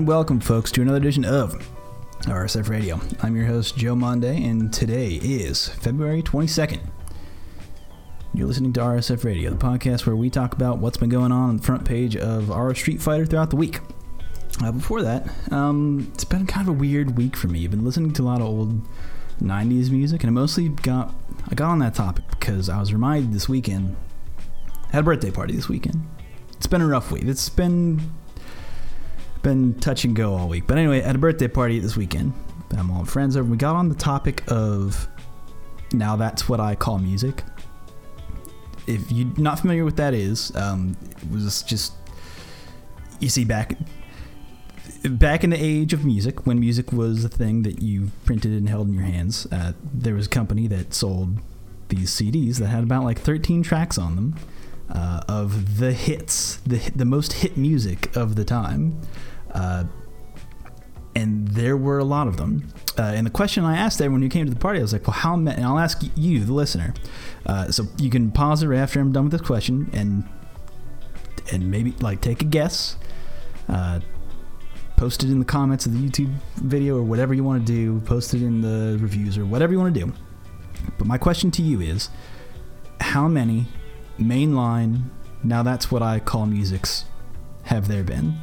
And welcome, folks, to another edition of RSF Radio. I'm your host, Joe Monday, and today is February 22nd. You're listening to RSF Radio, the podcast where we talk about what's been going on on the front page of our Street Fighter throughout the week. Uh, before that, um, it's been kind of a weird week for me. I've been listening to a lot of old 90s music, and I mostly got I got on that topic because I was reminded this weekend. I had a birthday party this weekend. It's been a rough week. It's been been touch and go all week. But anyway, at a birthday party this weekend, I'm all friends over. We got on the topic of now that's what I call music. If you're not familiar with that is, um, it was just you see back back in the age of music, when music was a thing that you printed and held in your hands, uh, there was a company that sold these CDs that had about like 13 tracks on them uh, of the hits, the the most hit music of the time. Uh, and there were a lot of them. Uh, and the question I asked everyone who came to the party, I was like, "Well, how many?" And I'll ask you, the listener. Uh, so you can pause it right after I'm done with this question, and and maybe like take a guess. Uh, post it in the comments of the YouTube video or whatever you want to do. Post it in the reviews or whatever you want to do. But my question to you is, how many mainline? Now that's what I call musics. Have there been?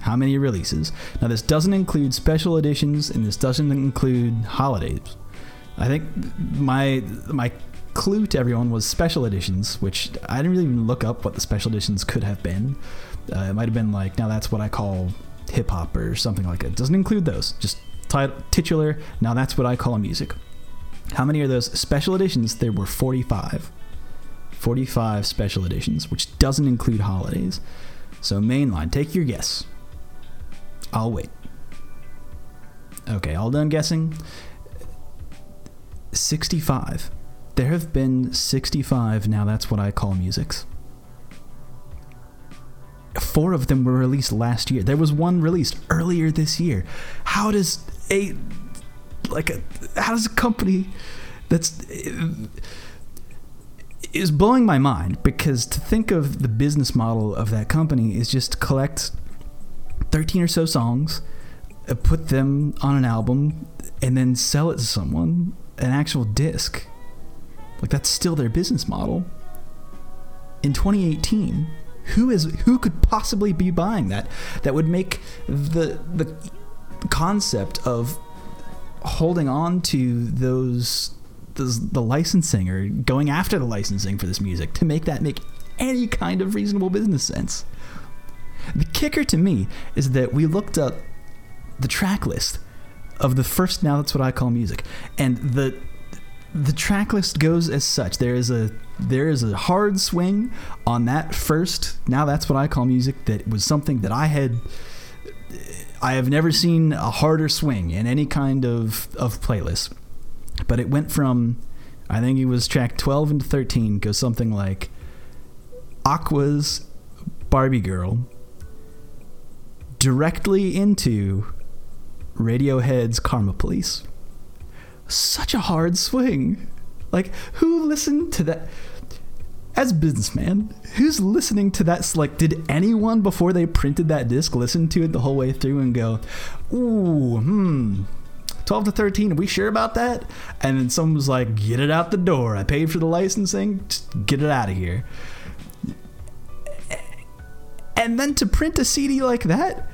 How many releases? Now, this doesn't include special editions and this doesn't include holidays. I think my my clue to everyone was special editions, which I didn't really even look up what the special editions could have been. Uh, it might have been like, now that's what I call hip hop or something like that. It doesn't include those. Just titular, now that's what I call music. How many are those special editions? There were 45. 45 special editions, which doesn't include holidays. So, mainline, take your guess. I'll wait. Okay, all done guessing. 65. There have been 65, now that's what I call musics. Four of them were released last year. There was one released earlier this year. How does a like a how does a company that's is blowing my mind because to think of the business model of that company is just collect 13 or so songs, uh, put them on an album, and then sell it to someone, an actual disc. Like that's still their business model. In 2018, who is who could possibly be buying that? That would make the the concept of holding on to those, those the licensing or going after the licensing for this music to make that make any kind of reasonable business sense. The kicker to me is that we looked up the track list of the first now that's what I call music and the the track list goes as such. There is a there is a hard swing on that first now that's what I call music that was something that I had I have never seen a harder swing in any kind of of playlist. But it went from I think it was track 12 and 13 goes something like Aqua's Barbie Girl directly into Radiohead's Karma Police. Such a hard swing. Like, who listened to that? As a businessman, who's listening to that? Like, did anyone before they printed that disc listen to it the whole way through and go, ooh, hmm, 12 to 13, are we sure about that? And then someone was like, get it out the door. I paid for the licensing, just get it out of here. And then to print a CD like that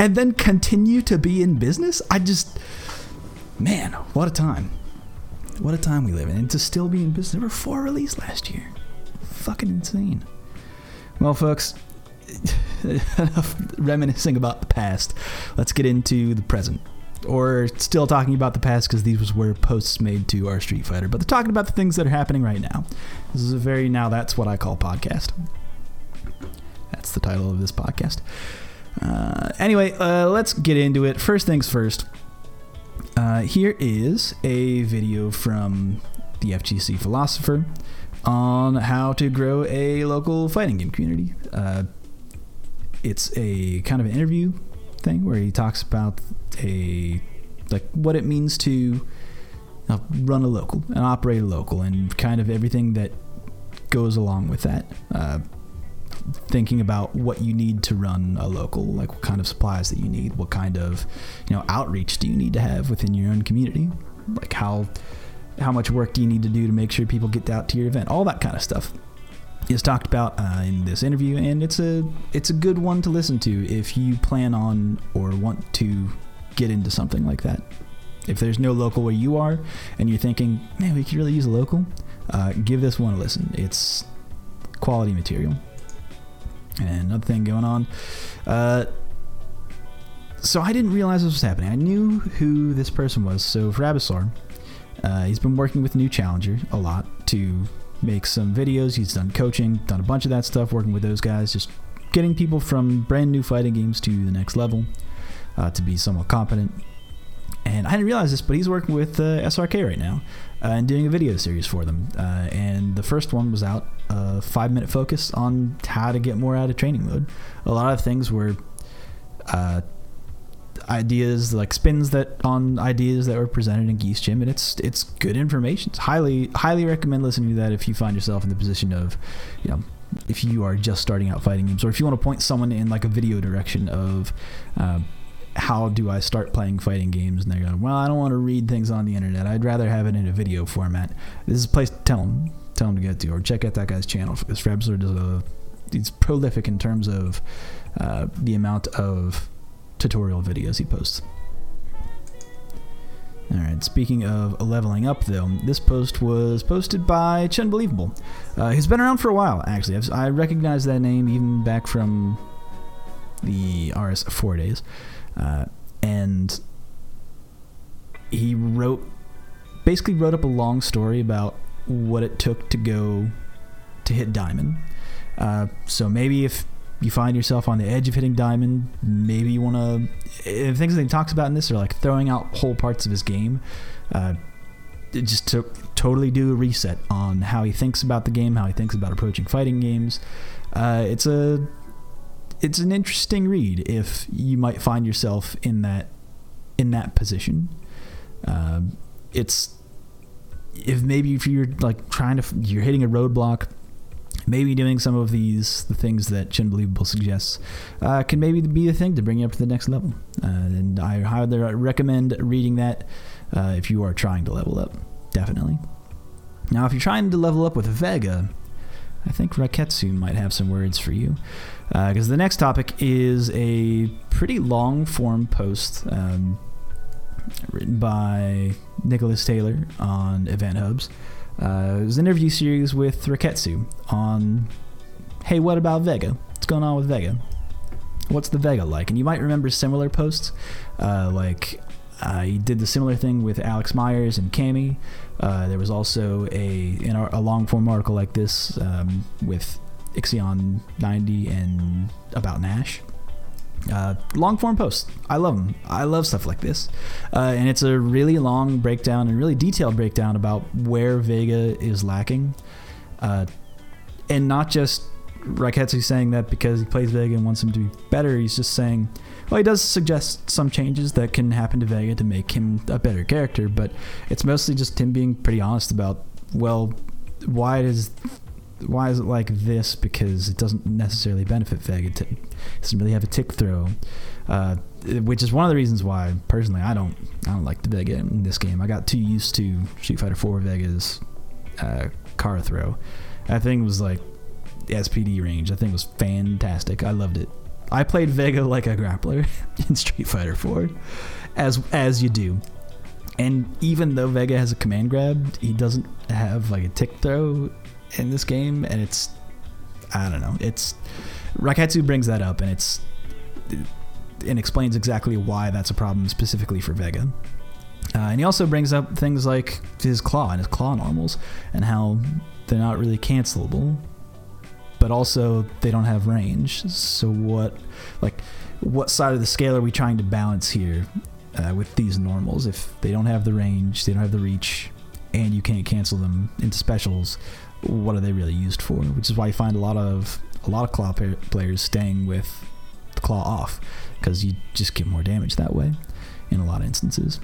and then continue to be in business, I just, man, what a time. What a time we live in. And to still be in business. There were four released last year. Fucking insane. Well, folks, enough reminiscing about the past. Let's get into the present. Or still talking about the past because these were posts made to our Street Fighter. But they're talking about the things that are happening right now. This is a very now that's what I call podcast. The title of this podcast. Uh, anyway, uh, let's get into it. First things first. Uh, here is a video from the FGC philosopher on how to grow a local fighting game community. Uh, it's a kind of an interview thing where he talks about a like what it means to uh, run a local and operate a local and kind of everything that goes along with that. Thinking about what you need to run a local, like what kind of supplies that you need, what kind of you know outreach do you need to have within your own community, like how how much work do you need to do to make sure people get out to your event, all that kind of stuff is talked about uh, in this interview, and it's a it's a good one to listen to if you plan on or want to get into something like that. If there's no local where you are, and you're thinking, man, we could really use a local, uh, give this one a listen. It's quality material. And another thing going on. Uh, so I didn't realize this was happening. I knew who this person was. So Frabisaur, uh, he's been working with New Challenger a lot to make some videos. He's done coaching, done a bunch of that stuff, working with those guys, just getting people from brand new fighting games to the next level uh, to be somewhat competent. And I didn't realize this, but he's working with uh, SRK right now and doing a video series for them. Uh, and the first one was out, a five minute focus on how to get more out of training mode. A lot of things were uh, ideas like spins that on ideas that were presented in Geese Gym, and it's it's good information. It's highly highly recommend listening to that if you find yourself in the position of, you know, if you are just starting out fighting games, or if you want to point someone in like a video direction of. Uh, how do I start playing fighting games? And they're going, well, I don't want to read things on the internet. I'd rather have it in a video format. This is a place to tell them, tell them to get to, or check out that guy's channel. Because Frabisaur does a, he's prolific in terms of uh, the amount of tutorial videos he posts. Alright, speaking of leveling up, though, this post was posted by Chunbelievable. Uh, he's been around for a while, actually. I've, i recognize that name even back from the RS4 days. Uh, and he wrote, basically wrote up a long story about what it took to go to hit Diamond. Uh, so maybe if you find yourself on the edge of hitting diamond, maybe you want to. Things that he talks about in this are like throwing out whole parts of his game. Uh, just to totally do a reset on how he thinks about the game, how he thinks about approaching fighting games. Uh, it's a it's an interesting read if you might find yourself in that in that position. Uh, it's if maybe if you're like trying to you're hitting a roadblock maybe doing some of these the things that Chunbelievable suggests uh, can maybe be the thing to bring you up to the next level. Uh, and I highly recommend reading that uh, if you are trying to level up. Definitely. Now, if you're trying to level up with Vega, I think Reiketsu might have some words for you. Because uh, the next topic is a pretty long form post um, written by Nicholas Taylor on Event Hubs. Uh, it was an interview series with Reiketsu on, hey, what about Vega? What's going on with Vega? What's the Vega like? And you might remember similar posts, uh, like uh, he did the similar thing with Alex Myers and Cammy. Uh, there was also a in a, a long form article like this um, with Ixion 90 and about Nash. Uh, long form posts. I love them. I love stuff like this. Uh, and it's a really long breakdown and really detailed breakdown about where Vega is lacking. Uh, and not just Reiketsu saying that because he plays Vega and wants him to be better. He's just saying, well, he does suggest some changes that can happen to Vega to make him a better character, but it's mostly just him being pretty honest about, well, why does why is it like this? Because it doesn't necessarily benefit Vega. It doesn't really have a tick throw, uh, which is one of the reasons why personally I don't I don't like the Vega in this game. I got too used to Street Fighter 4 Vega's uh, car throw. That thing was like SPD range. That thing was fantastic. I loved it. I played Vega like a grappler in Street Fighter 4, as as you do. And even though Vega has a command grab, he doesn't have like a tick throw in this game, and it's I don't know. It's Reiketsu brings that up, and it's and explains exactly why that's a problem specifically for Vega. Uh, and he also brings up things like his claw and his claw normals, and how they're not really cancelable, but also they don't have range. So what, like, what side of the scale are we trying to balance here uh, with these normals? If they don't have the range, they don't have the reach, and you can't cancel them into specials, what are they really used for? Which is why you find a lot of a lot of claw players staying with the claw off because you just get more damage that way in a lot of instances.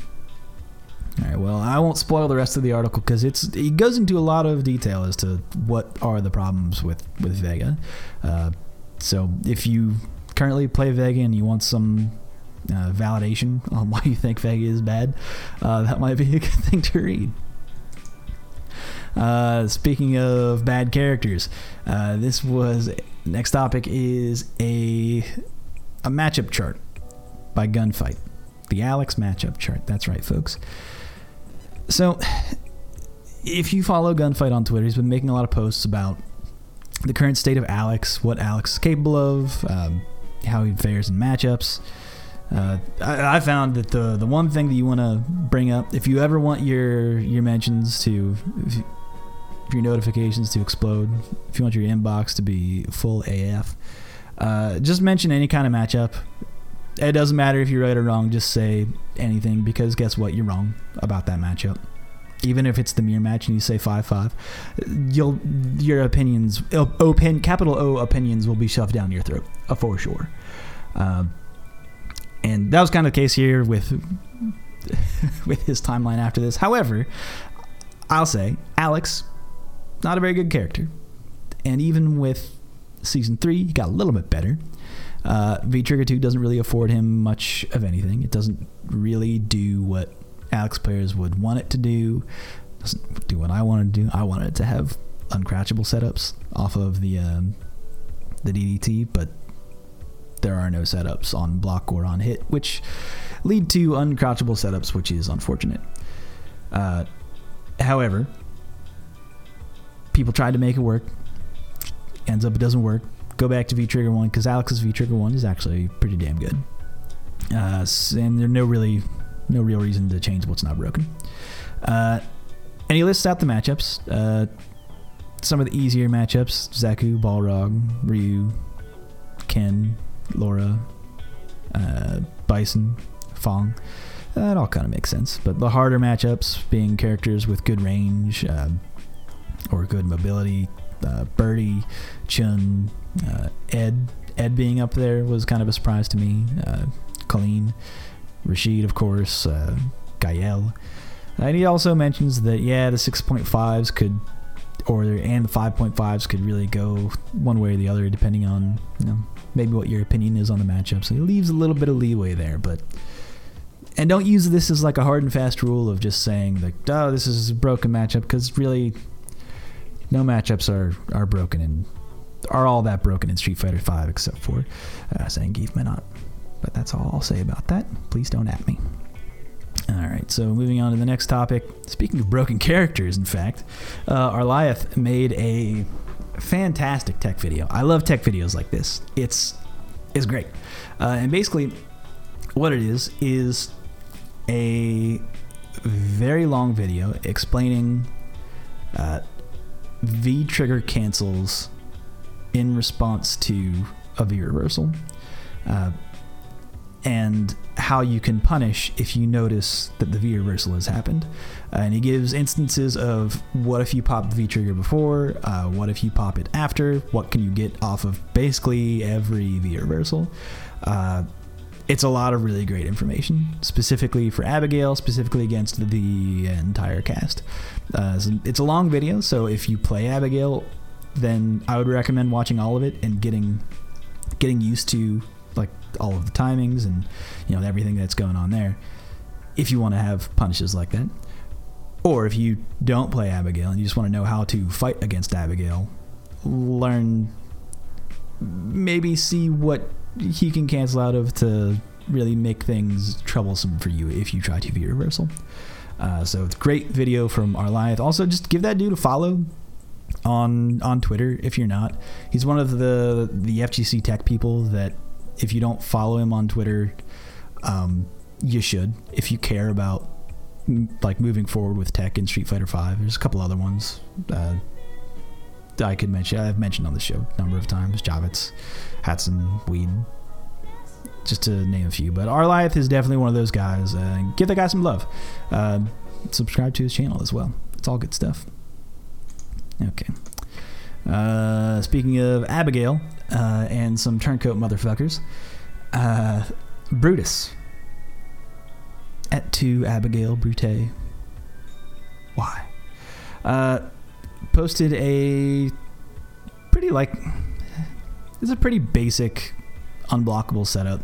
All right, well, I won't spoil the rest of the article because it's it goes into a lot of detail as to what are the problems with with Vega. Uh, so if you currently play Vega and you want some uh, validation on why you think Vega is bad, uh, that might be a good thing to read. Uh, speaking of bad characters, uh, this was next topic is a a matchup chart by Gunfight, the Alex matchup chart. That's right, folks. So, if you follow Gunfight on Twitter, he's been making a lot of posts about the current state of Alex, what Alex is capable of, um, how he fares in matchups. Uh, I, I, found that the the one thing that you want to bring up, if you ever want your your mentions to, your notifications to explode, if you want your inbox to be full AF, uh, just mention any kind of matchup. It doesn't matter if you're right or wrong. Just say anything because guess what? You're wrong about that matchup. Even if it's the mirror match and you say five five, you'll your opinions, open capital O opinions, will be shoved down your throat uh, for sure. Uh, and that was kind of the case here with with his timeline after this. However, I'll say Alex, not a very good character, and even with season three, he got a little bit better. Uh, v Trigger 2 doesn't really afford him much of anything. It doesn't really do what Alex players would want it to do. It doesn't do what I wanted to do. I wanted it to have uncrouchable setups off of the um, the DDT, but there are no setups on block or on hit, which lead to uncrouchable setups, which is unfortunate. Uh, however, people tried to make it work. Ends up it doesn't work. Go back to V Trigger One because Alex's V Trigger One is actually pretty damn good. Uh, and there's no really no real reason to change what's not broken. Uh, and he lists out the matchups. Uh, some of the easier matchups: Zeku, Balrog, Ryu, Ken, Laura, uh, Bison, Fong. That all kind of makes sense. But the harder matchups being characters with good range uh, or good mobility, uh, Birdie, Chun, uh, Ed. Ed being up there was kind of a surprise to me. Uh, Kolin, Rashid, of course, uh, Gael. And he also mentions that, yeah, the 6.5s could, or and the 5.5s could really go one way or the other depending on, you know, maybe what your opinion is on the matchup. So he leaves a little bit of leeway there, but and don't use this as like a hard and fast rule of just saying like, oh, this is a broken matchup because really, no matchups are are broken and are all that broken in Street Fighter Five except for uh, Zangief Menat. But that's all I'll say about that. Please don't at me. All right, so moving on to the next topic. Speaking of broken characters, in fact, uh, Arliath made a fantastic tech video. I love tech videos like this. It's it's great. Uh, and basically, what it is is a very long video explaining uh, V trigger cancels in response to a V reversal. Uh, and how you can punish if you notice that the V reversal has happened. Uh, and he gives instances of what if you pop the V trigger before, uh, what if you pop it after, what can you get off of basically every V reversal. It's a lot of really great information, specifically for Abigail, specifically against the entire cast. Uh, it's a long video, so if you play Abigail, then I would recommend watching all of it and getting getting used to like all of the timings and you know everything that's going on there if you want to have punishes like that or if you don't play abigail and you just want to know how to fight against abigail learn maybe see what he can cancel out of to really make things troublesome for you if you try to v reversal uh, so it's great video from Arliath. Also, just give that dude a follow on on Twitter if you're not. He's one of the the FGC tech people that if you don't follow him on Twitter, um, you should if you care about like moving forward with tech in Street Fighter Five. There's a couple other ones uh, I could mention. I've mentioned on the show a number of times. Javits, Hatson, Weed, just to name a few. But Arliath is definitely one of those guys. Uh, give the guy some love. Uh, subscribe to his channel as well. It's all good stuff. Okay. Uh, speaking of Abigail uh, and some turncoat motherfuckers, uh, Brutus. Et tu, Abigail Brute. Why? Posted a pretty like it's a pretty basic, unblockable setup.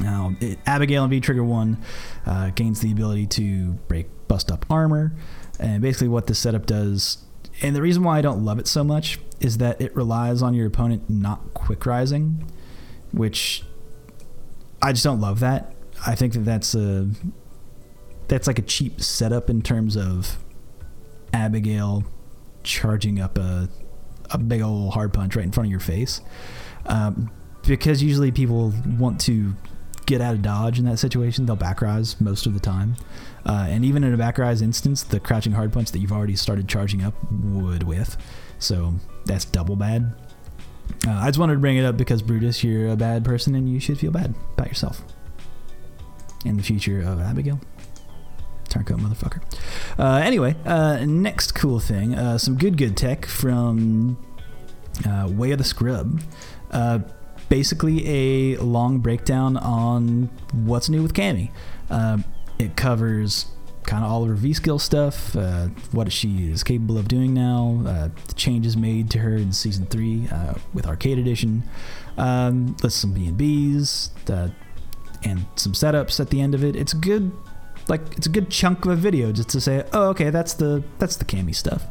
Now, it, Abigail and V Trigger 1 uh, gains the ability to break bust up armor. And basically, what this setup does, and the reason why I don't love it so much, is that it relies on your opponent not quick rising, which I just don't love that. I think that that's a that's like a cheap setup in terms of Abigail charging up a a big old hard punch right in front of your face, um, because usually people want to get out of dodge in that situation. They'll back rise most of the time, uh, and even in a back rise instance, the crouching hard punch that you've already started charging up would with. So that's double bad. Uh, I just wanted to bring it up because Brutus, you're a bad person and you should feel bad about yourself. In the future of Abigail. Turncoat motherfucker. Uh, anyway, uh, next cool thing uh, some good, good tech from uh, Way of the Scrub. Uh, basically, a long breakdown on what's new with Cammy. it covers kind of all of her V skill stuff, uh, what she is capable of doing now, uh, the changes made to her in season three uh, with Arcade Edition, um, lists some B and Bs, and some setups at the end of it. It's good, like it's a good chunk of a video just to say, oh, okay, that's the that's the Cammy stuff.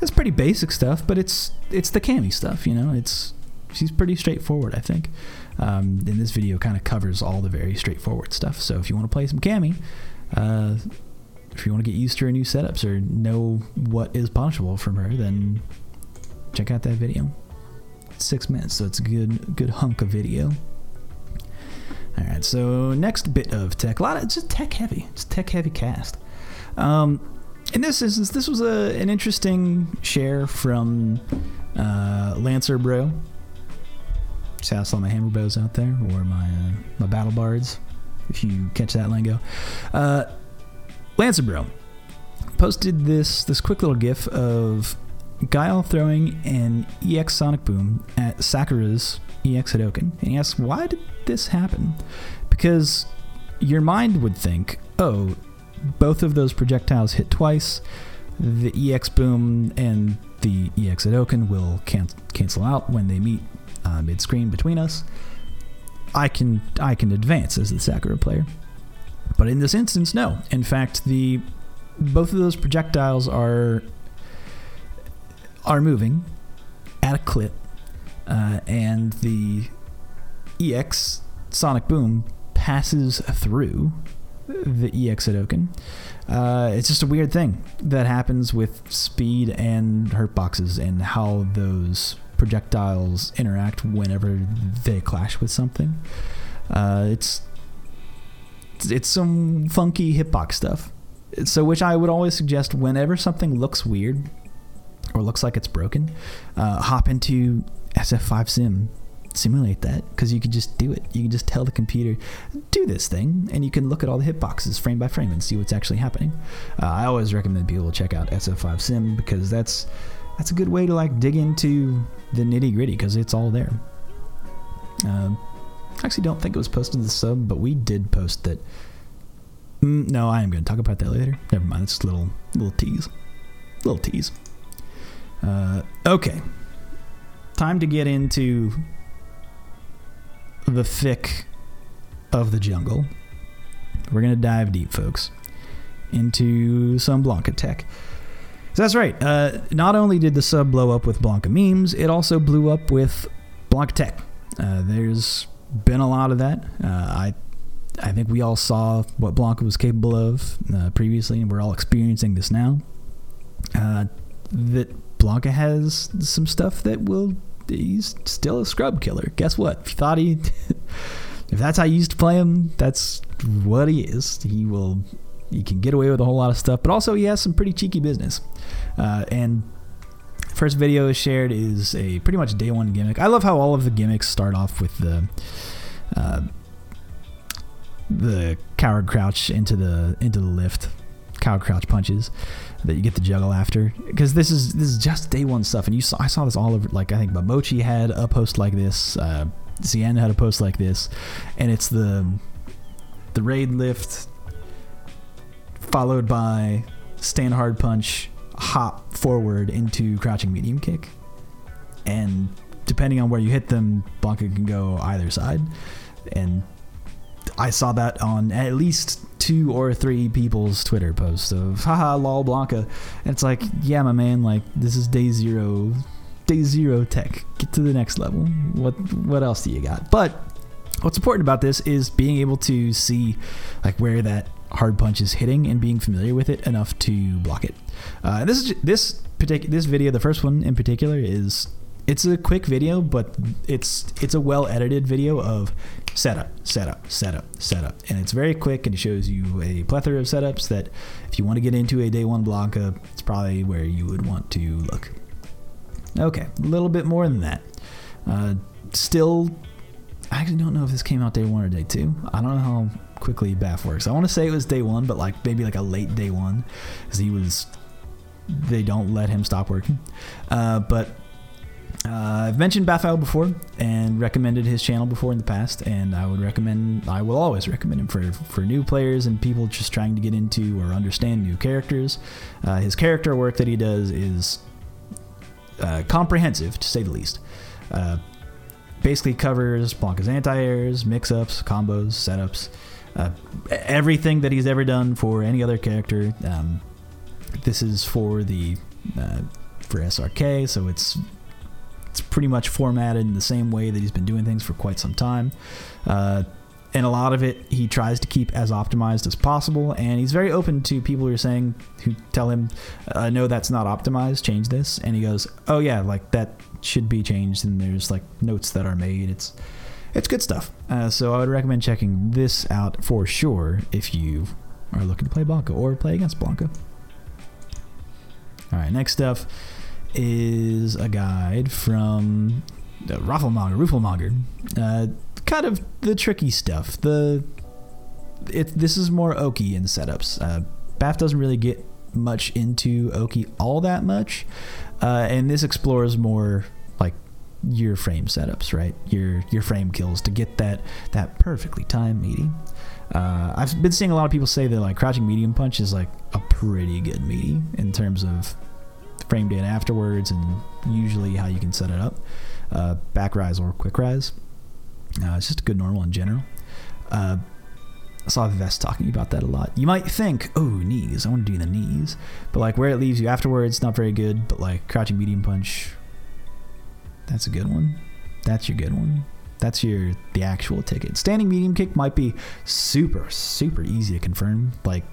It's pretty basic stuff, but it's it's the Cammy stuff. You know, it's she's pretty straightforward, I think. Um, and this video kind of covers all the very straightforward stuff. So if you want to play some Cammy, uh, if you want to get used to her new setups or know what is punishable from her, then check out that video. It's six minutes, so it's a good good hunk of video. All right, so next bit of tech. A lot of it's just tech heavy. It's tech heavy cast. Um, in this instance, this was a, an interesting share from uh, Lancer Bro. Shout out all my hammer bows out there, or my uh, my battle bards, if you catch that lingo. Uh, Lancer Bro posted this this quick little gif of Guile throwing an EX Sonic Boom at Sakura's EX Hadoken. And he asks, why did this happen? Because your mind would think, oh, both of those projectiles hit twice, the EX Boom and the EX Hadoken will can- cancel out when they meet uh, mid screen between us. I can I can advance as the Sakura player. But in this instance, no. In fact, the both of those projectiles are are moving at a clip, uh, and the EX Sonic Boom passes through the EX Hadoken. Uh, it's just a weird thing that happens with speed and hurt boxes and how those projectiles interact whenever they clash with something. Uh, it's it's some funky hitbox stuff. So, which I would always suggest whenever something looks weird or looks like it's broken, uh, hop into SF5 Sim, simulate that because you can just do it. You can just tell the computer, do this thing, and you can look at all the hitboxes frame by frame and see what's actually happening. Uh, I always recommend people check out SF5 Sim because that's that's a good way to like dig into the nitty gritty because it's all there. Uh, I actually don't think it was posted in the sub, but we did post that. Mm, no, I am going to talk about that later. Never mind. It's a little little tease, little tease. Uh, okay, time to get into the thick of the jungle. We're gonna dive deep, folks, into some Blanka tech. So that's right. Uh, not only did the sub blow up with Blanka memes, it also blew up with Blanka tech. Uh, there's been a lot of that. Uh, I I think we all saw what Blanka was capable of uh, previously, and we're all experiencing this now. Uh, that Blanka has some stuff that will. He's still a scrub killer. Guess what? If you thought he. if that's how you used to play him, that's what he is. He will. He can get away with a whole lot of stuff, but also he has some pretty cheeky business. Uh, and First video shared is a pretty much day one gimmick. I love how all of the gimmicks start off with the uh, the coward crouch into the into the lift, coward crouch punches that you get the juggle after. Because this is this is just day one stuff, and you saw I saw this all over. Like I think Bamochi had a post like this. Uh, Cien had a post like this, and it's the the raid lift followed by stand hard punch hop forward into crouching medium kick. And depending on where you hit them, Blanka can go either side. And I saw that on at least two or three people's Twitter posts of haha lol Blanka. And it's like, yeah, my man, like this is day zero, day zero tech. Get to the next level. What what else do you got? But what's important about this is being able to see like where that hard punch is hitting and being familiar with it enough to block it. Uh, this is this particular this video, the first one in particular, is it's a quick video, but it's it's a well edited video of setup, setup, setup, setup, and it's very quick and it shows you a plethora of setups that if you want to get into a day one Blanka, it's probably where you would want to look. Okay, a little bit more than that. Uh, still, I actually don't know if this came out day one or day two. I don't know how quickly BAF works. I want to say it was day one, but like maybe like a late day one, because he was. They don't let him stop working, uh, but uh, I've mentioned Bafael before and recommended his channel before in the past, and I would recommend, I will always recommend him for, for new players and people just trying to get into or understand new characters. Uh, his character work that he does is uh, comprehensive, to say the least. Uh, basically covers Blanka's anti-airs, mix-ups, combos, setups, uh, everything that he's ever done for any other character. Um, this is for the uh, for SRK, so it's it's pretty much formatted in the same way that he's been doing things for quite some time. Uh, and a lot of it he tries to keep as optimized as possible. And he's very open to people who are saying, who tell him, uh, no, that's not optimized, change this. And he goes, oh, yeah, like that should be changed. And there's like notes that are made. It's. It's good stuff. Uh, so I would recommend checking this out for sure if you are looking to play Blanka or play against Blanka. All right, next up is a guide from uh, Rafflemonger. Uh, kind of the tricky stuff. The it this is more Oki in setups. Uh, BAF doesn't really get much into Oki all that much, uh, and this explores more like your frame setups, right? Your your frame kills to get that that perfectly timed meaty. Uh, I've been seeing a lot of people say that like crouching medium punch is like a pretty good meaty in terms of framed in afterwards, and usually how you can set it up. Uh, back rise or quick rise. Uh, it's just a good normal in general. Uh, I saw Vest talking about that a lot. You might think, oh, knees. I want to do the knees. But like where it leaves you afterwards, not very good. But like crouching medium punch, that's a good one. That's your good one. That's your the actual ticket. Standing medium kick might be super, super easy to confirm. Like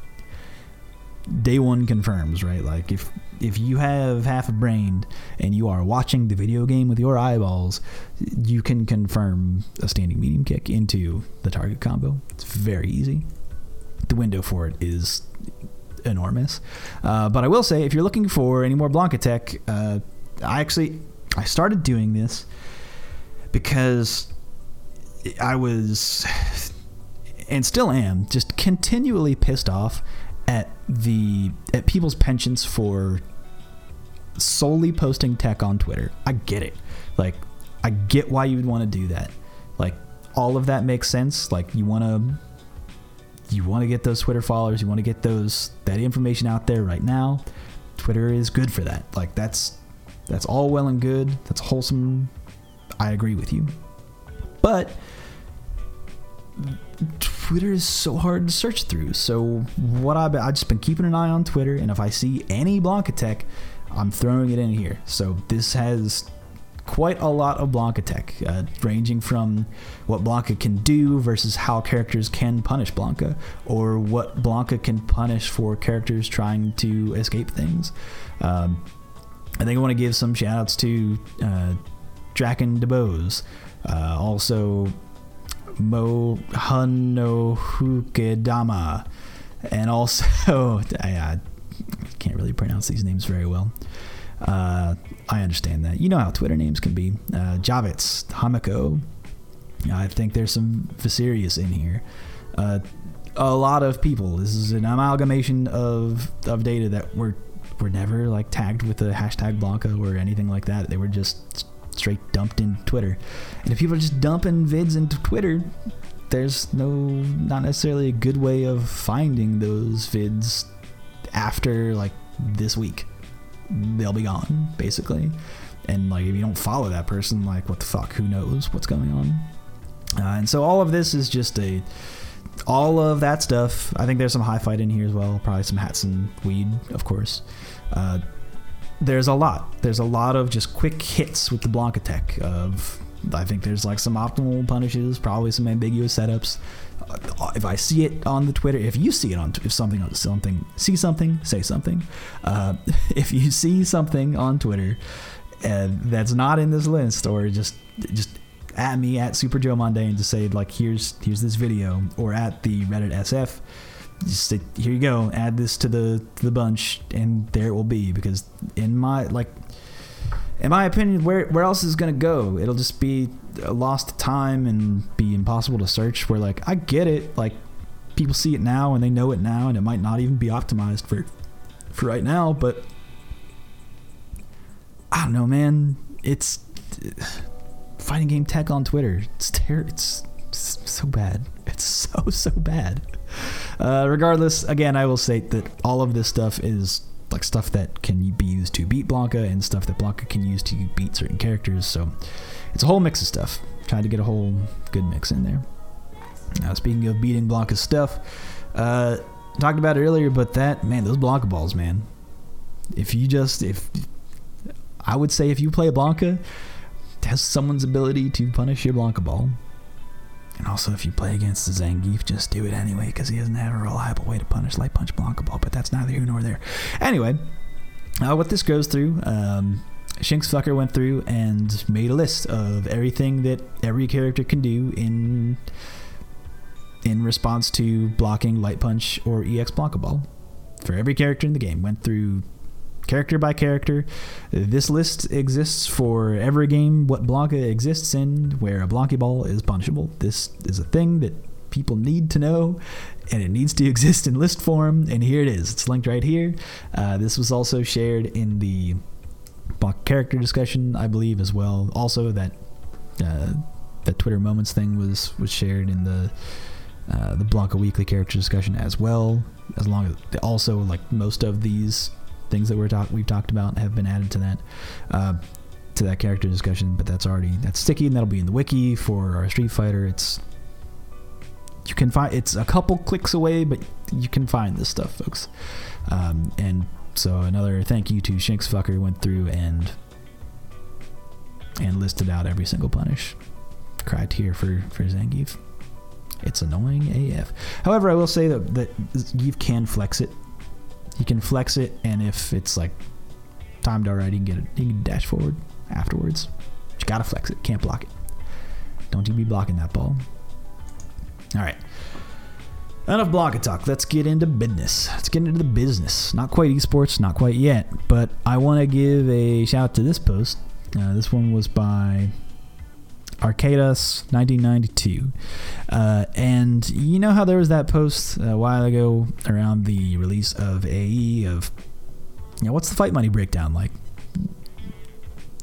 day one confirms, right? Like if if you have half a brain and you are watching the video game with your eyeballs, you can confirm a standing medium kick into the target combo. It's very easy. The window for it is enormous. Uh, but I will say, if you're looking for any more Blanka tech, uh, I actually I started doing this because I was and still am just continually pissed off at the at people's penchants for solely posting tech on Twitter. I get it. Like I get why you would want to do that. Like all of that makes sense. Like you want to you want to get those Twitter followers, you want to get those that information out there right now. Twitter is good for that. Like that's that's all well and good. That's wholesome. I agree with you. But Twitter is so hard to search through. So what I've I just been keeping an eye on Twitter, and if I see any Blanka tech, I'm throwing it in here. So this has quite a lot of Blanka tech, uh, ranging from what Blanka can do versus how characters can punish Blanka, or what Blanka can punish for characters trying to escape things. Um, I think I want to give some shout outs to uh, Draken DeBose, uh, also Mo Hanohukedama, and also I, can't really pronounce these names very well. Uh, I understand that. You know how Twitter names can be. Uh, Javits, Hamiko. I think there's some Viserius in here. Uh, a lot of people. This is an amalgamation of of data that were were never like tagged with the hashtag Blanka or anything like that. They were just straight dumped in Twitter. And if people are just dumping vids into Twitter, there's no not necessarily a good way of finding those vids after like this week. They'll be gone, basically. and like if you don't follow that person, like what the fuck? Who knows what's going on? Uh, and so all of this is just a all of that stuff. I think there's some high fight in here as well. Probably some hats and weed, of course. Uh, there's a lot. There's a lot of just quick hits with the Blanka tech. Of I think there's like some optimal punishes, probably some ambiguous setups. Uh, if I see it on the Twitter, if you see it on, if something, something, see something, say something. Uh, if you see something on Twitter uh, that's not in this list, or just just at me at Super Joe Monday and say like, here's here's this video, or at the Reddit SF just here you go add this to the to the bunch and there it will be because in my like in my opinion where where else is to go? It'll just be lost time and be impossible to search where like i get it like people see it now and they know it now and it might not even be optimized for for right now but i don't know man. It's fighting game tech on twitter it's ter- it's so bad. It's so so bad uh, regardless, again, I will state that all of this stuff is like stuff that can be used to beat Blanka and stuff that Blanka can use to beat certain characters. So it's a whole mix of stuff. Trying to get a whole good mix in there. Now, speaking of beating Blanka's stuff, uh, talked about it earlier, but that man, those Blanka balls, man. If you just if I would say if you play Blanka, test someone's ability to punish your Blanka ball. And also, if you play against the Zangief, just do it anyway because he doesn't have a reliable way to punish Light Punch Blanka Ball. But that's neither here nor there. Anyway, uh, what this goes through, um, Shinx Fucker went through and made a list of everything that every character can do in in response to blocking Light Punch or EX Blanka Ball for every character in the game. Went through character by character. This list exists for every game what Blanka exists in, where a Blanka Ball is punishable. This is a thing that people need to know, and it needs to exist in list form. And here it is. It's linked right here. Uh, this was also shared in the character discussion, I believe, as well. Also, that uh, that Twitter Moments thing was was shared in the uh, the Blanka Weekly character discussion as well. As long as also like most of these things that we're talk we've talked about have been added to that uh, to that character discussion. But that's already that's sticky, and that'll be in the wiki for our Street Fighter. It's you can find it's a couple clicks away, but you can find this stuff, folks. Um, and so another thank you to Shinx Fucker went through and and listed out every single punish Cried criteria for for Zangief. It's annoying AF. However, I will say that that you can flex it you can flex it, and if it's like timed already, you can get it. You can dash forward afterwards. But you gotta flex it. Can't block it. Don't you be blocking that ball. All right. Enough Blanka talk. Let's get into business. Let's get into the business. Not quite esports, not quite yet, but I want to give a shout out to this post. Uh, this one was by Arcadas 1992. Uh, and you know how there was that post a while ago around the release of AE of, you know, what's the fight money breakdown like?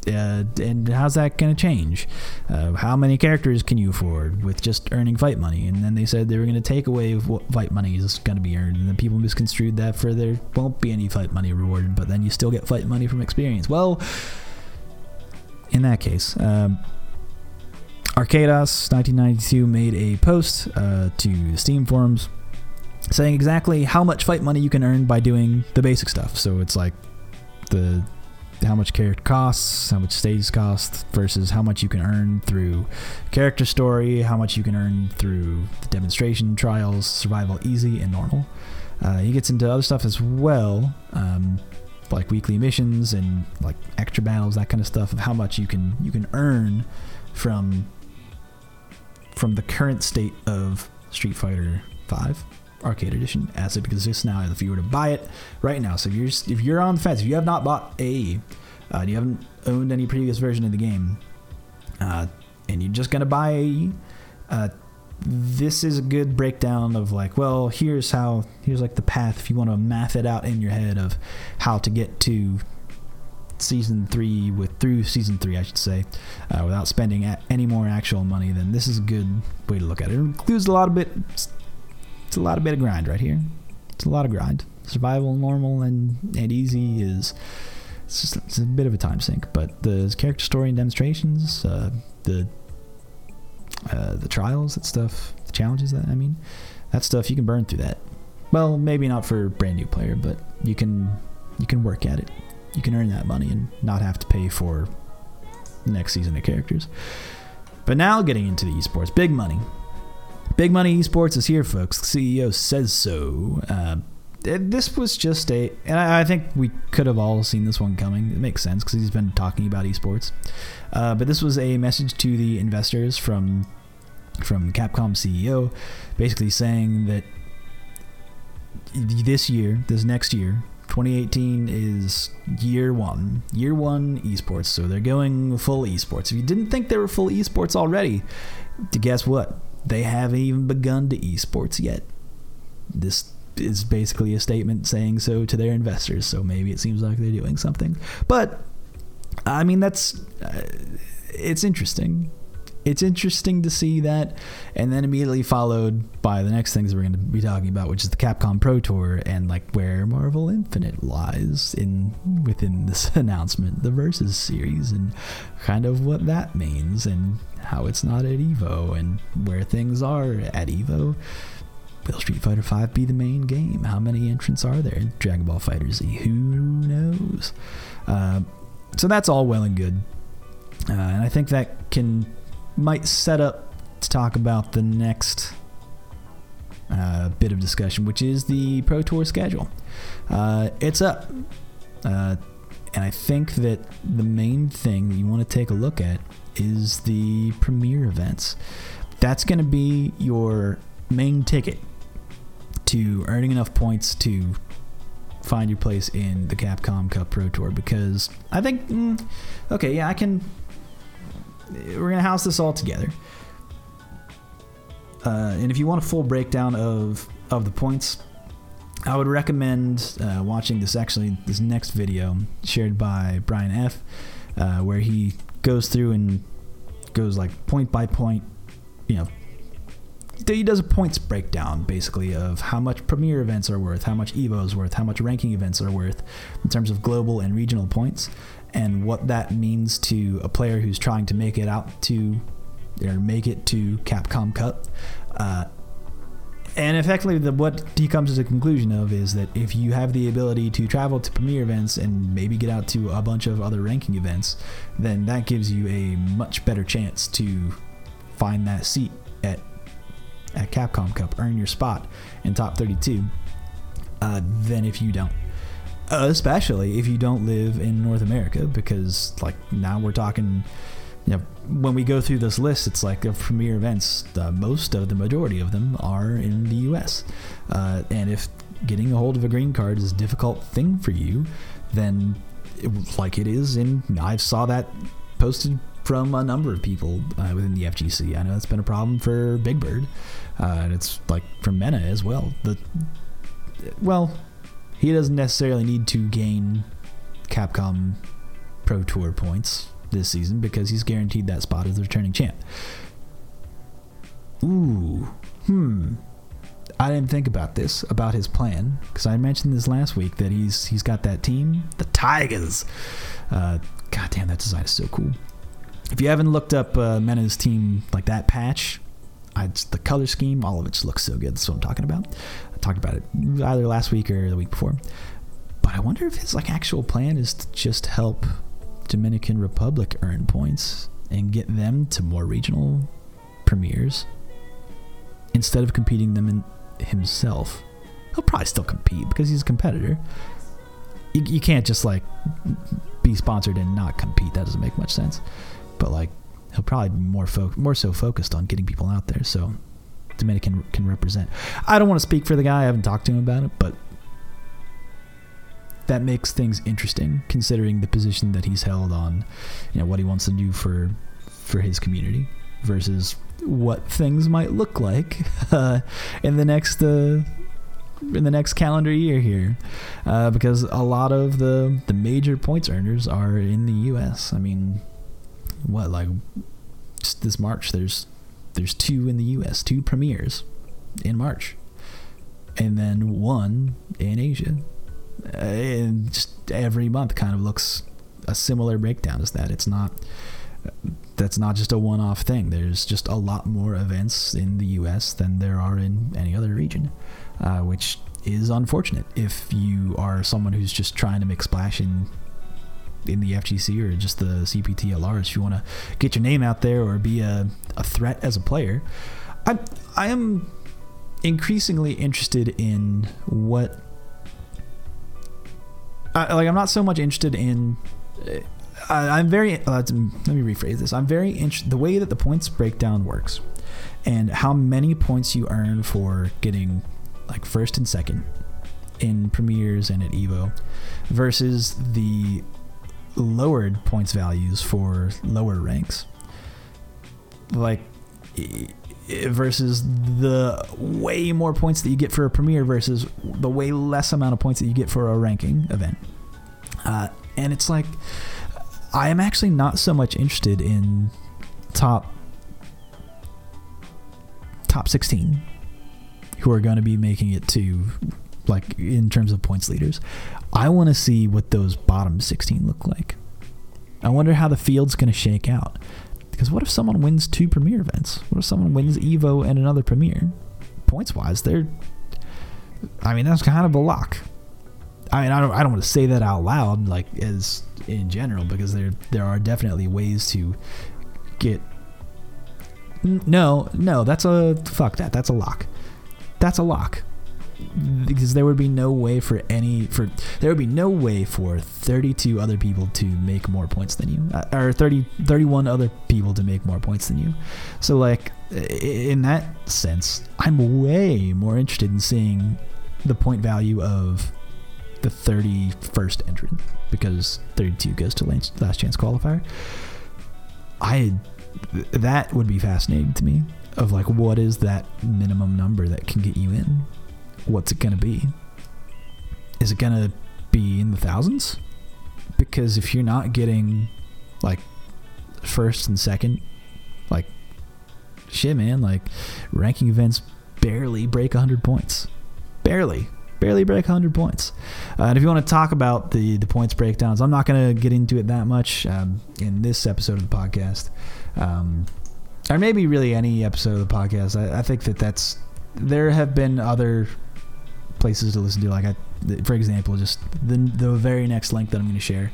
Uh, and how's that going to change? Uh, how many characters can you afford with just earning fight money? And then they said they were going to take away what fight money is going to be earned, and then people misconstrued that for there won't be any fight money rewarded, but then you still get fight money from experience. Well, in that case, um, Arcadas 1992 made a post uh, to the Steam forums saying exactly how much fight money you can earn by doing the basic stuff. So it's like the how much character costs, how much stages cost, versus how much you can earn through character story, how much you can earn through the demonstration trials, survival easy and normal. Uh, he gets into other stuff as well, um, like weekly missions and like extra battles, that kind of stuff of how much you can you can earn from from the current state of Street Fighter Five Arcade Edition as it exists now. If you were to buy it right now, so if you're if you're on the fence, if you have not bought a, uh, you haven't owned any previous version of the game, uh, and you're just gonna buy uh, this is a good breakdown of like, well, here's how here's like the path if you want to math it out in your head of how to get to season three with through season three, I should say, uh, without spending any more actual money, then this is a good way to look at it. It includes a lot of bit. It's a lot of bit of grind right here. It's a lot of grind. Survival, normal, and and easy is it's, just, it's a bit of a time sink, but the character story and demonstrations, uh, the uh, the trials, that stuff, the challenges that I mean, that stuff you can burn through that. Well, maybe not for brand new player, but you can you can work at it. You can earn that money and not have to pay for next season of characters. But now getting into the esports, big money. Big money esports is here, folks. The CEO says so. Uh, this was just a, and I, think we could have all seen this one coming. It makes sense because he's been talking about esports. Uh, but this was a message to the investors from from Capcom CEO, basically saying that this year, this next year, 2018 is year one, year one esports. So they're going full esports. If you didn't think they were full esports already, guess what? They haven't even begun to esports yet. This is basically a statement saying so to their investors. So maybe it seems like they're doing something. But I mean, that's uh, it's interesting it's interesting to see that, and then immediately followed by the next things we're going to be talking about, which is the Capcom Pro Tour and like where Marvel Infinite lies in within this announcement, the Versus series, and kind of what that means, and how it's not at Evo, and where things are at Evo. Will Street Fighter V be the main game? How many entrants are there Dragon Ball Fighter Z. Who knows? Uh, so that's all well and good. Uh, and I think that can might set up to talk about the next uh, bit of discussion, which is the Pro Tour schedule. Uh, it's up. Uh, and I think that the main thing that you want to take a look at is the premier events. That's going to be your main ticket to earning enough points to find your place in the Capcom Cup Pro Tour because I think, mm, okay, yeah, I can we're gonna house this all together. Uh, and if you want a full breakdown of of the points, I would recommend uh, watching this actually this next video shared by Brian F, uh, where he goes through and goes like point by point, you know. He does a points breakdown basically of how much premier events are worth, how much Evo is worth, how much ranking events are worth in terms of global and regional points, and what that means to a player who's trying to make it out to or make it to Capcom Cup. Uh, and effectively, the, what he comes to the conclusion of is that if you have the ability to travel to premier events and maybe get out to a bunch of other ranking events, then that gives you a much better chance to find that seat at at Capcom Cup, earn your spot in top 32, uh, than if you don't. Uh, especially if you don't live in North America, because like now we're talking, you know, when we go through this list, it's like of premier events. Most of the majority of them are in the U.S. Uh, and if getting a hold of a green card is a difficult thing for you, then it, like it is in, I saw that posted from a number of people uh, within the FGC. I know it's been a problem for Big Bird, uh, and it's like from Mena as well. The well, he doesn't necessarily need to gain Capcom Pro Tour points this season because he's guaranteed that spot as the returning champ. Ooh, hmm. I didn't think about this about his plan because I mentioned this last week that he's he's got that team, the Tigers. Uh, God damn, that design is so cool. If you haven't looked up uh, Mena's team like that patch, I, the color scheme, all of it just looks so good. That's what I'm talking about I talked about it either last week or the week before. But I wonder if his like actual plan is to just help Dominican Republic earn points and get them to more regional premieres instead of competing them in himself. He'll probably still compete because he's a competitor. You, you can't just like be sponsored and not compete. That doesn't make much sense. But like he'll probably be more fo- more so focused on getting people out there. So Dominican can represent. I don't want to speak for the guy. I haven't talked to him about it, but that makes things interesting considering the position that he's held on, you know, what he wants to do for for his community versus what things might look like uh, in the next uh, in the next calendar year here, uh, because a lot of the the major points earners are in the U.S. I mean, what like this March? There's there's two in the U.S., two premieres in March, and then one in Asia, Uh, and just every month kind of looks a similar breakdown as that. It's not that's not just a one-off thing. There's just a lot more events in the U.S. than there are in any other region, uh, which is unfortunate if you are someone who's just trying to make splash in in the FGC or just the CPT at large. If you want to get your name out there or be a, a threat as a player, I I am increasingly interested in what. Like I'm not so much interested in I, am very. Uh, let me rephrase this. I'm very interested. The way that the points breakdown works, and how many points you earn for getting like first and second in premieres and at Evo, versus the lowered points values for lower ranks. Like versus the way more points that you get for a premiere versus the way less amount of points that you get for a ranking event. Uh, and it's like I am actually not so much interested in top top 16 who are going to be making it to like in terms of points leaders. I want to see what those bottom 16 look like. I wonder how the field's going to shake out. Because what if someone wins two premier events? What if someone wins Evo and another premier? Points wise, they're I mean, that's kind of a lock. I mean, I don't I don't want to say that out loud like as in general because there there are definitely ways to get no no that's a fuck that that's a lock that's a lock because there would be no way for any for there would be no way for 32 other people to make more points than you uh, or 30 31 other people to make more points than you so like in that sense i'm way more interested in seeing the point value of the 31st entrant because 32 goes to last chance qualifier. I that would be fascinating to me of like what is that minimum number that can get you in? What's it going to be? Is it going to be in the thousands? Because if you're not getting like first and second, like shit man, like ranking events barely break 100 points. Barely barely break 100 points. Uh, and if you want to talk about the the points breakdowns, I'm not going to get into it that much um, in this episode of the podcast, um, or maybe really any episode of the podcast. I, I, think that that's there have been other places to listen to. Like, I, for example, just the the very next link that I'm going to share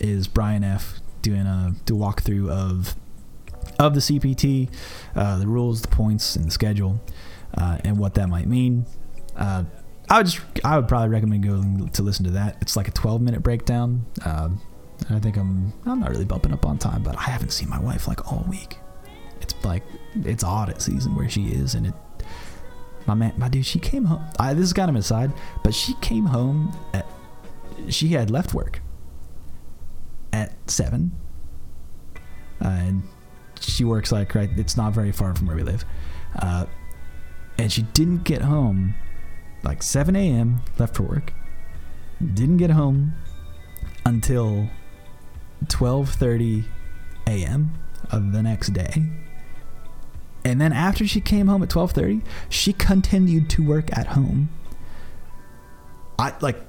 is Brian F doing a to walkthrough of of the CPT, uh, the rules, the points, and the schedule, uh, and what that might mean. Uh, I would just I would probably recommend going to listen to that. It's like a 12 minute breakdown. Uh, I think I'm I'm not really bumping up on time, but I haven't seen my wife like all week. It's like it's audit season where she is, and it. My man, my dude, she came home. I, this is kind of aside, but she came home at. She had left work. At seven. Uh, and she works like right. It's not very far from where we live, uh, and she didn't get home like 7 a.m., left for work. Didn't get home until 12:30 a.m. of the next day. And then after she came home at 12:30, she continued to work at home. I like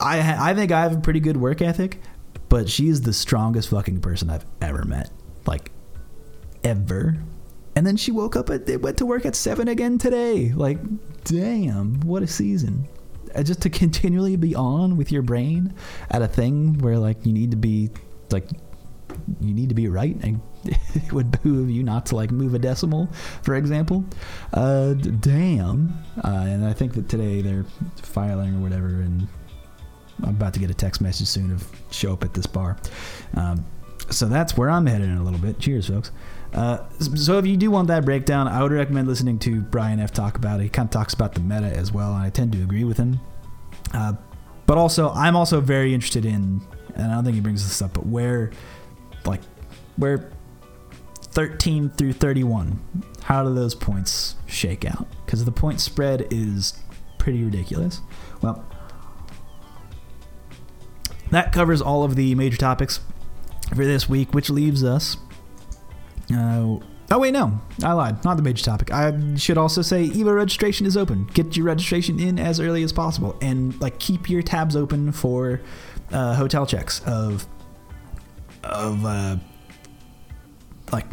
I I think I have a pretty good work ethic, but she's the strongest fucking person I've ever met. Like ever. And then she woke up at went to work at seven again today. Like, damn, what a season! Uh, just to continually be on with your brain at a thing where like you need to be like you need to be right and it would behoove you not to like move a decimal for example. Uh damn. Uh, and i think that today they're filing or whatever and i'm about to get a text message soon of show up at this bar. Um, so that's where i'm headed in a little bit. Cheers folks. Uh, so if you do want that breakdown, I would recommend listening to Brian F. Talk about it. He kind of talks about the meta as well, and I tend to agree with him. Uh, but also, I'm also very interested in, and I don't think he brings this up, but where, like, where 13 through 31, how do those points shake out? Because the point spread is pretty ridiculous. Well, that covers all of the major topics for this week, which leaves us uh, Oh wait, no, I lied. Not the major topic. I should also say Evo registration is open. Get your registration in as early as possible, and like keep your tabs open for uh, hotel checks of of uh, like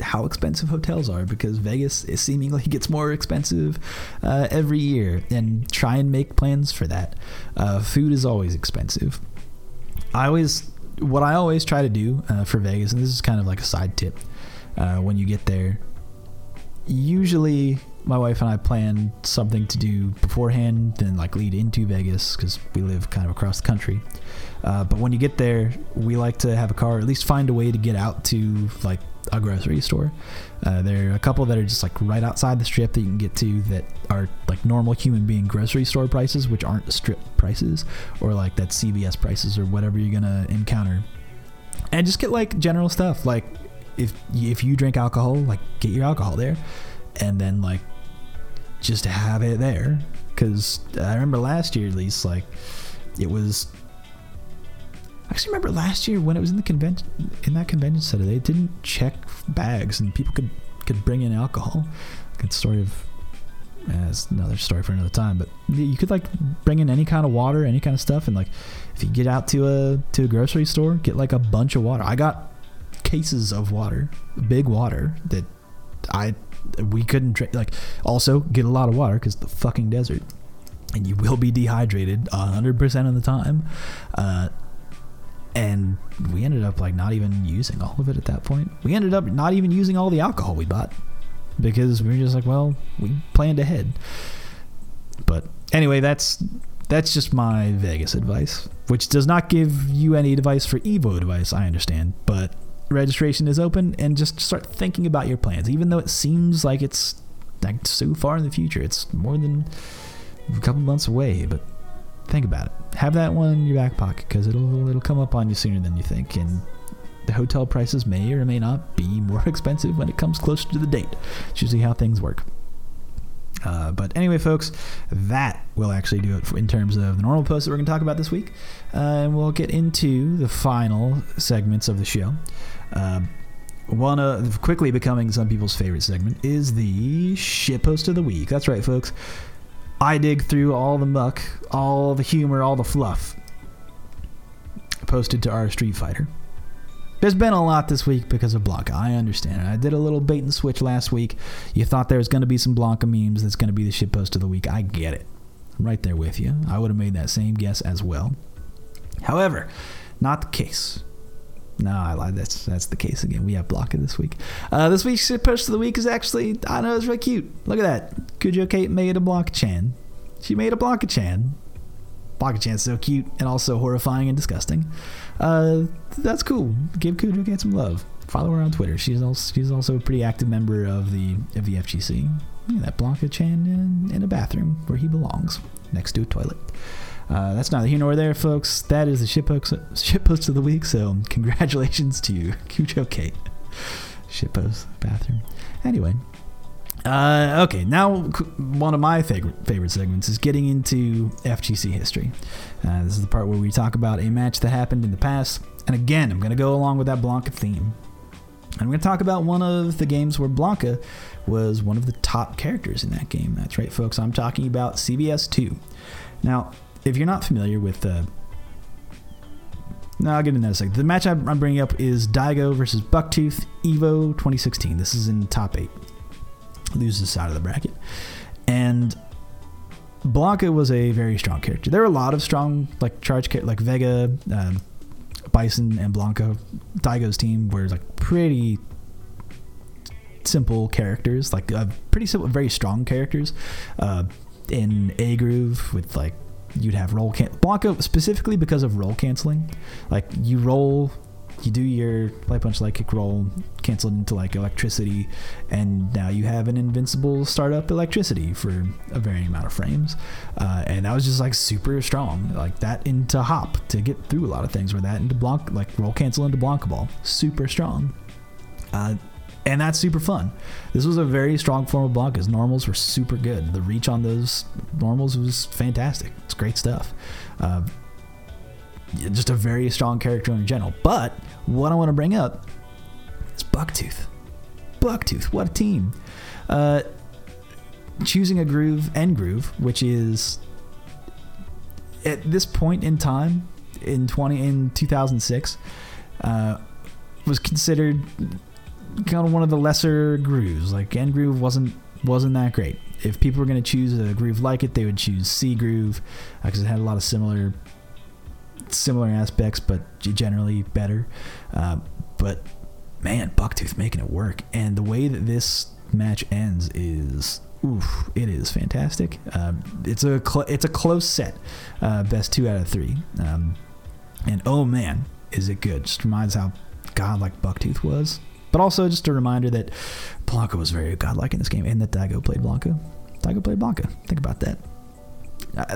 how, expensive hotels are because Vegas is seemingly gets more expensive uh, every year, and try and make plans for that. Uh, food is always expensive. I always what I always try to do uh, for Vegas, and this is kind of like a side tip uh, when you get there. Usually, my wife and I plan something to do beforehand, then like lead into Vegas because we live kind of across the country. Uh, but when you get there, we like to have a car, at least find a way to get out to like a grocery store. Uh, there are a couple that are just like right outside the strip that you can get to that are like normal human being grocery store prices, which aren't strip prices, or like that CVS prices or whatever you're gonna encounter. And just get like general stuff like if if you drink alcohol, like get your alcohol there, and then like just have it there. Because I remember last year at least, like it was. Actually remember last year when it was in the convention in that convention center, they didn't check bags and people could could bring in alcohol. Good story of. That's another story for another time, but you could like bring in any kind of water, any kind of stuff, and like if you get out to a to a grocery store, get like a bunch of water. I got cases of water, big water that I we couldn't drink. Like also get a lot of water because the fucking desert, and you will be dehydrated hundred percent of the time. Uh, and we ended up like not even using all of it at that point. We ended up not even using all the alcohol we bought because we were just like, well, we planned ahead. But anyway, that's that's just my Vegas advice, which does not give you any advice for Evo advice, I understand, but registration is open and just start thinking about your plans. Even though it seems like it's like so far in the future, it's more than a couple months away, but think about it. Have that one in your back pocket because it'll it'll come up on you sooner than you think, and the hotel prices may or may not be more expensive when it comes closer to the date. It's usually how things work. Uh, but anyway, folks, that will actually do it in terms of the normal posts that we're going to talk about this week. Uh, and we'll get into the final segments of the show. Uh, one of quickly becoming some people's favorite segment is the shit post of the week. That's right, folks. I dig through all the muck, all the humor, all the fluff posted to our Street Fighter. There's been a lot this week because of Blanka. I understand. I did a little bait and switch last week. You thought there was going to be some Blanka memes. That's going to be the shitpost of the week. I get it. I'm right there with you. I would have made that same guess as well. However, not the case. No, I lied. That's that's the case again. We have Blanka this week. Uh, this week's shitpost of the week is actually I know it's really cute. Look at that. Cujo Kate made a Blanka Chan. She made a Blanka Chan. Blanka Chan's so cute and also horrifying and disgusting. Uh, that's cool. Give Cujo Kate some love. Follow her on Twitter. She's also she's also a pretty active member of the of the FGC. Look at that Blanka Chan in, in a bathroom where he belongs, next to a toilet. Uh, that's neither here nor there, folks. That is the ship post of the week. So congratulations to you, Cujo Kate. Ship post bathroom. Anyway, uh, okay. Now one of my favorite favorite segments is getting into FGC history. Uh, this is the part where we talk about a match that happened in the past. And again, I'm going to go along with that Blanka theme. I'm going to talk about one of the games where Blanka was one of the top characters in that game. That's right, folks. I'm talking about CvS 2. Now, if you're not familiar with the no, I'll get into that a second. The match I'm bringing up is Daigo versus Buktooth Evo 2016. This is in top eight. Loses side of the bracket, and Blanka was a very strong character. There are a lot of strong like charge like Vega, um, Bison, and Blanka. Daigo's team were like pretty simple characters, like uh, pretty simple, very strong characters. Uh, in A Groove with like you'd have roll can Blanka specifically because of roll canceling. Like you roll, you do your light punch, light kick, roll, cancel it into like electricity, and now you have an invincible startup electricity for a varying amount of frames. Uh, and that was just like super strong, like that into hop to get through a lot of things. Or that into Blank, like roll cancel into Blanka ball, super strong. Uh, and that's super fun. This was a very strong form of Blanka's. Normals were super good. The reach on those normals was fantastic. It's great stuff. Uh, just a very strong character in general. But what I want to bring up is Buktooth. Buktooth, what a team. Uh, choosing a groove N groove, which is at this point in time in 20 in 2006 uh, was considered kind of one of the lesser grooves. Like N groove wasn't wasn't that great. If people were going to choose a groove like it, they would choose C groove because uh, it had a lot of similar similar aspects, but generally better. Uh, but man, Buktooth making it work, and the way that this match ends is oof, it is fantastic. Uh, it's a it's a close set, uh, best two out of three, um, and oh man, is it good? Just reminds how godlike Buktooth was, but also just a reminder that Blanka was very godlike in this game, and that Daigo played Blanka. Daigo played Blanka. Think about that.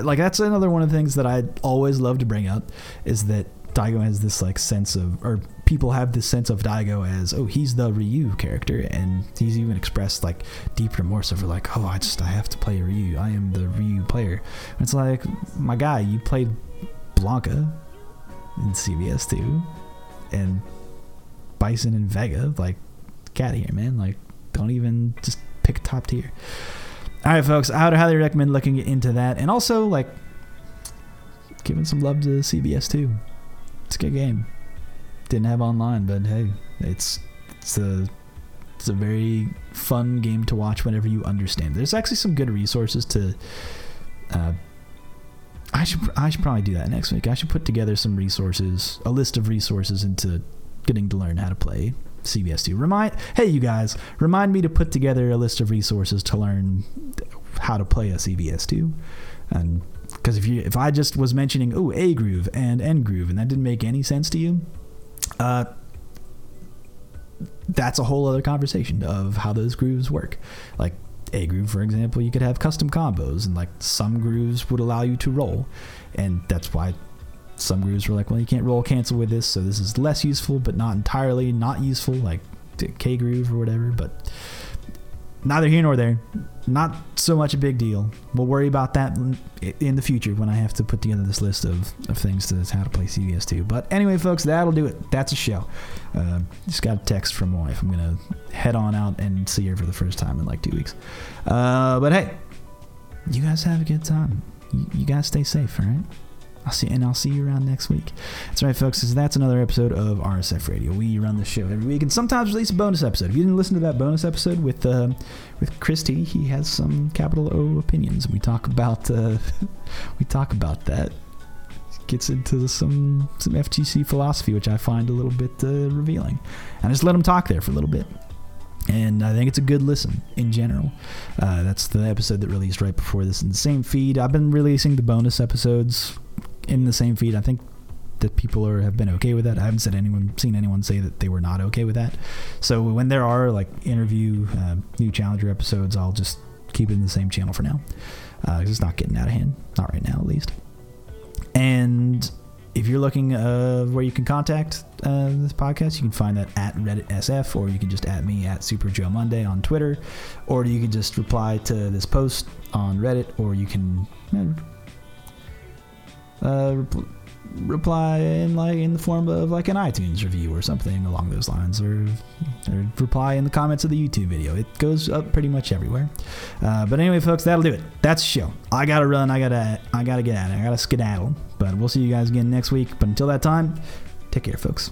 Like that's another one of the things that I always love to bring up is that Daigo has this like sense of, or people have this sense of Daigo as, oh, he's the Ryu character, and he's even expressed like deep remorse over like, oh, I just I have to play Ryu. I am the Ryu player. And it's like, my guy, you played Blanka in CVS two, and Bison and Vega. Like, get out of here, man. Like, don't even just pick top tier. All right, folks. I would highly recommend looking into that, and also like giving some love to CvS two. It's a good game. Didn't have online, but hey, it's it's a it's a very fun game to watch whenever you understand. There's actually some good resources to. Uh, I should I should probably do that next week. I should put together some resources, a list of resources into getting to learn how to play CvS2. Remind hey you guys, remind me to put together a list of resources to learn how to play a CvS2. and because if you if I just was mentioning oh A groove and N groove and that didn't make any sense to you, uh, that's a whole other conversation of how those grooves work. Like A groove, for example, you could have custom combos, and like some grooves would allow you to roll, and that's why some grooves were like, well, you can't roll cancel with this, so this is less useful, but not entirely not useful, like K groove or whatever. But neither here nor there. Not so much a big deal. We'll worry about that in the future when I have to put together this list of, of things to how to play CVS2. But anyway, folks, that'll do it. That's a show. Uh, just got a text from my wife. I'm going to head on out and see her for the first time in like two weeks. Uh, but hey, you guys have a good time. You, you guys stay safe, all right? I'll see, and I'll see you around next week. That's right, folks. So That's another episode of RSF Radio. We run the show every week, and sometimes release a bonus episode. If you didn't listen to that bonus episode with uh, with Christy, he has some capital O opinions. And we talk about uh, we talk about that. Gets into some some FGC philosophy, which I find a little bit uh, revealing. And I just let him talk there for a little bit and I think it's a good listen in general. Uh, that's the episode that released right before this in the same feed. I've been releasing the bonus episodes in the same feed. I think that people are have been okay with that. I haven't said anyone seen anyone say that they were not okay with that. So when there are like interview uh, new challenger episodes, I'll just keep it in the same channel for now because uh, it's not getting out of hand, not right now at least. And if you're looking uh, where you can contact uh, this podcast, you can find that at Reddit SF, or you can just at me at Super Joe Monday on Twitter, or you can just reply to this post on Reddit, or you can uh, reply in like in the form of like an iTunes review or something along those lines, or, or reply in the comments of the YouTube video. It goes up pretty much everywhere. Uh, but anyway, folks, that'll do it. That's the show. I gotta run. I gotta. I gotta get out. I gotta skedaddle. But we'll see you guys again next week. But until that time, take care, folks.